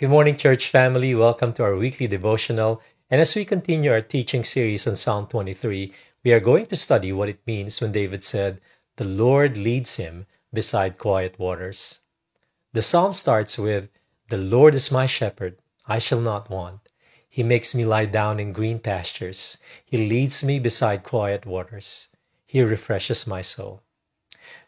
Good morning, church family. Welcome to our weekly devotional. And as we continue our teaching series on Psalm 23, we are going to study what it means when David said, The Lord leads him beside quiet waters. The psalm starts with, The Lord is my shepherd, I shall not want. He makes me lie down in green pastures. He leads me beside quiet waters. He refreshes my soul.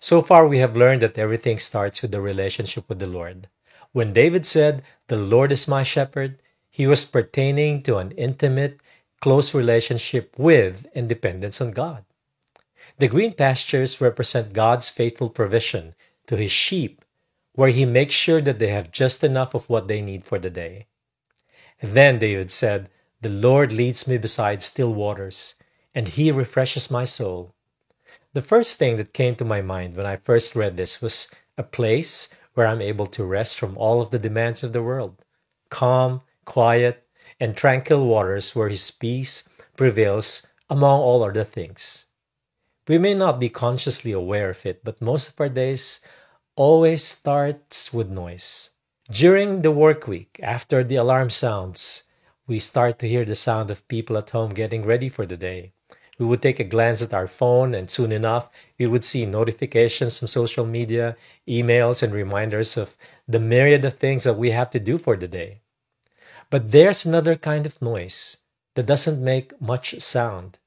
So far, we have learned that everything starts with the relationship with the Lord. When David said, The Lord is my shepherd, he was pertaining to an intimate, close relationship with and dependence on God. The green pastures represent God's faithful provision to his sheep, where he makes sure that they have just enough of what they need for the day. Then David said, The Lord leads me beside still waters, and he refreshes my soul. The first thing that came to my mind when I first read this was a place where I'm able to rest from all of the demands of the world. Calm, quiet, and tranquil waters where His peace prevails among all other things. We may not be consciously aware of it, but most of our days always starts with noise. During the work week, after the alarm sounds, we start to hear the sound of people at home getting ready for the day we would take a glance at our phone, and soon enough, we would see notifications from social media, emails, and reminders of the myriad of things that we have to do for the day. But there's another kind of noise that doesn't make much sound,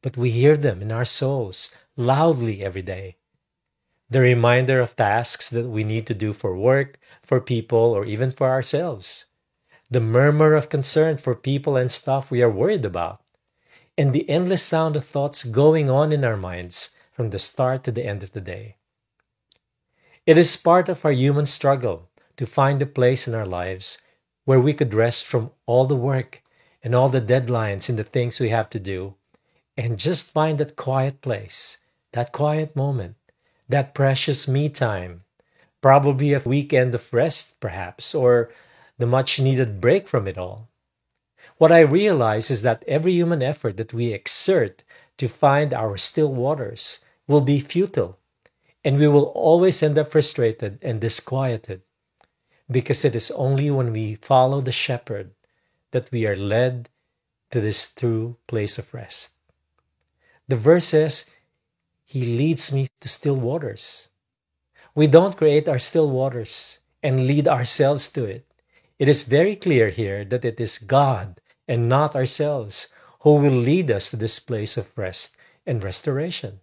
but we hear them in our souls loudly every day. The reminder of tasks that we need to do for work, for people, or even for ourselves. The murmur of concern for people and stuff we are worried about and the endless sound of thoughts going on in our minds from the start to the end of the day. It is part of our human struggle to find a place in our lives where we could rest from all the work and all the deadlines and the things we have to do and just find that quiet place, that quiet moment, that precious me time, probably a weekend of rest, perhaps, or the much needed break from it all. What I realize is that every human effort that we exert to find our still waters will be futile, and we will always end up frustrated and disquieted, because it is only when we follow the shepherd that we are led to this true place of rest. The verse says, He leads me to still waters. We don't create our still waters and lead ourselves to it. It is very clear here that it is God and not ourselves, who will lead us to this place of rest and restoration.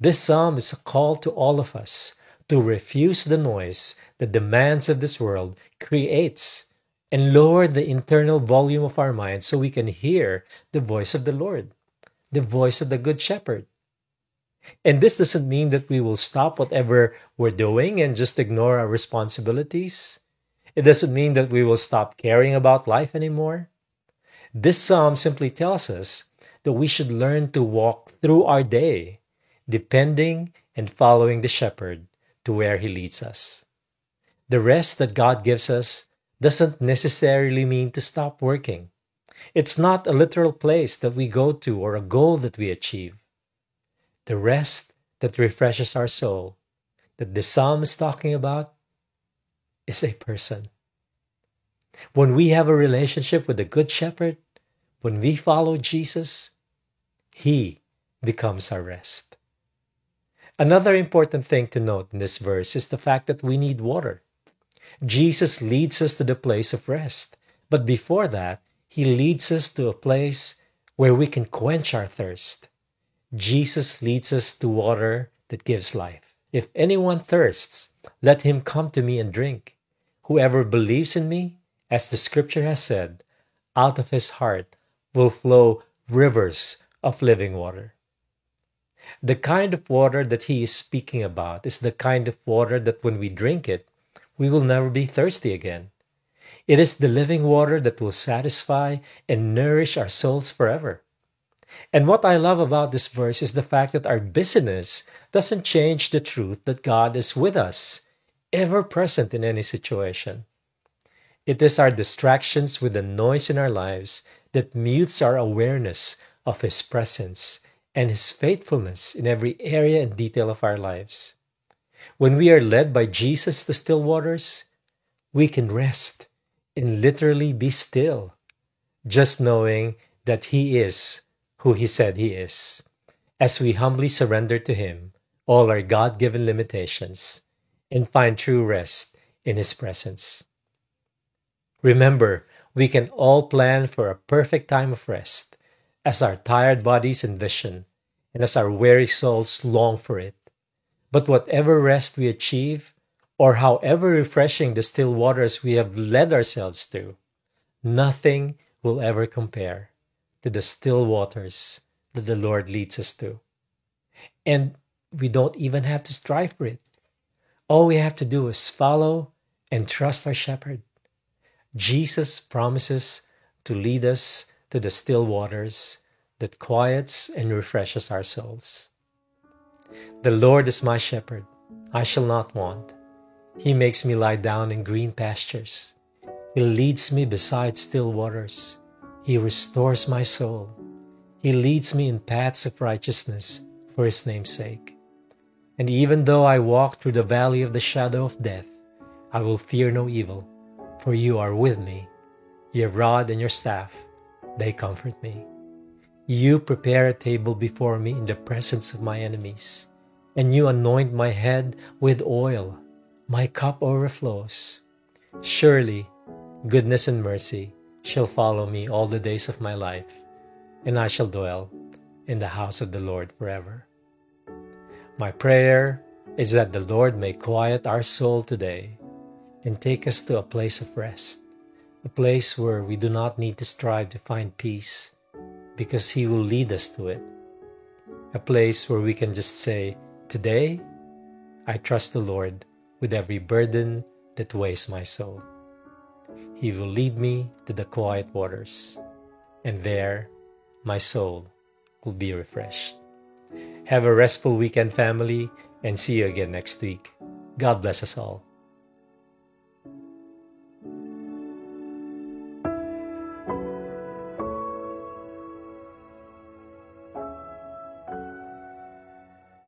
This psalm is a call to all of us to refuse the noise the demands of this world creates and lower the internal volume of our minds so we can hear the voice of the Lord, the voice of the Good Shepherd. And this doesn't mean that we will stop whatever we're doing and just ignore our responsibilities. It doesn't mean that we will stop caring about life anymore. This psalm simply tells us that we should learn to walk through our day, depending and following the shepherd to where he leads us. The rest that God gives us doesn't necessarily mean to stop working. It's not a literal place that we go to or a goal that we achieve. The rest that refreshes our soul, that the psalm is talking about, is a person. When we have a relationship with the Good Shepherd, when we follow Jesus, He becomes our rest. Another important thing to note in this verse is the fact that we need water. Jesus leads us to the place of rest, but before that, He leads us to a place where we can quench our thirst. Jesus leads us to water that gives life. If anyone thirsts, let him come to me and drink. Whoever believes in me, as the scripture has said, out of his heart will flow rivers of living water. The kind of water that he is speaking about is the kind of water that when we drink it, we will never be thirsty again. It is the living water that will satisfy and nourish our souls forever. And what I love about this verse is the fact that our busyness doesn't change the truth that God is with us, ever present in any situation. It is our distractions with the noise in our lives that mutes our awareness of His presence and His faithfulness in every area and detail of our lives. When we are led by Jesus to still waters, we can rest and literally be still, just knowing that He is who He said He is, as we humbly surrender to Him all our God given limitations and find true rest in His presence. Remember, we can all plan for a perfect time of rest as our tired bodies envision and as our weary souls long for it. But whatever rest we achieve, or however refreshing the still waters we have led ourselves to, nothing will ever compare to the still waters that the Lord leads us to. And we don't even have to strive for it. All we have to do is follow and trust our shepherd. Jesus promises to lead us to the still waters that quiets and refreshes our souls. The Lord is my shepherd, I shall not want. He makes me lie down in green pastures. He leads me beside still waters. He restores my soul. He leads me in paths of righteousness for his name's sake. And even though I walk through the valley of the shadow of death, I will fear no evil, for you are with me. Your rod and your staff, they comfort me. You prepare a table before me in the presence of my enemies, and you anoint my head with oil. My cup overflows. Surely, goodness and mercy shall follow me all the days of my life, and I shall dwell in the house of the Lord forever. My prayer is that the Lord may quiet our soul today and take us to a place of rest, a place where we do not need to strive to find peace because He will lead us to it, a place where we can just say, Today, I trust the Lord with every burden that weighs my soul. He will lead me to the quiet waters, and there my soul will be refreshed. Have a restful weekend, family, and see you again next week. God bless us all.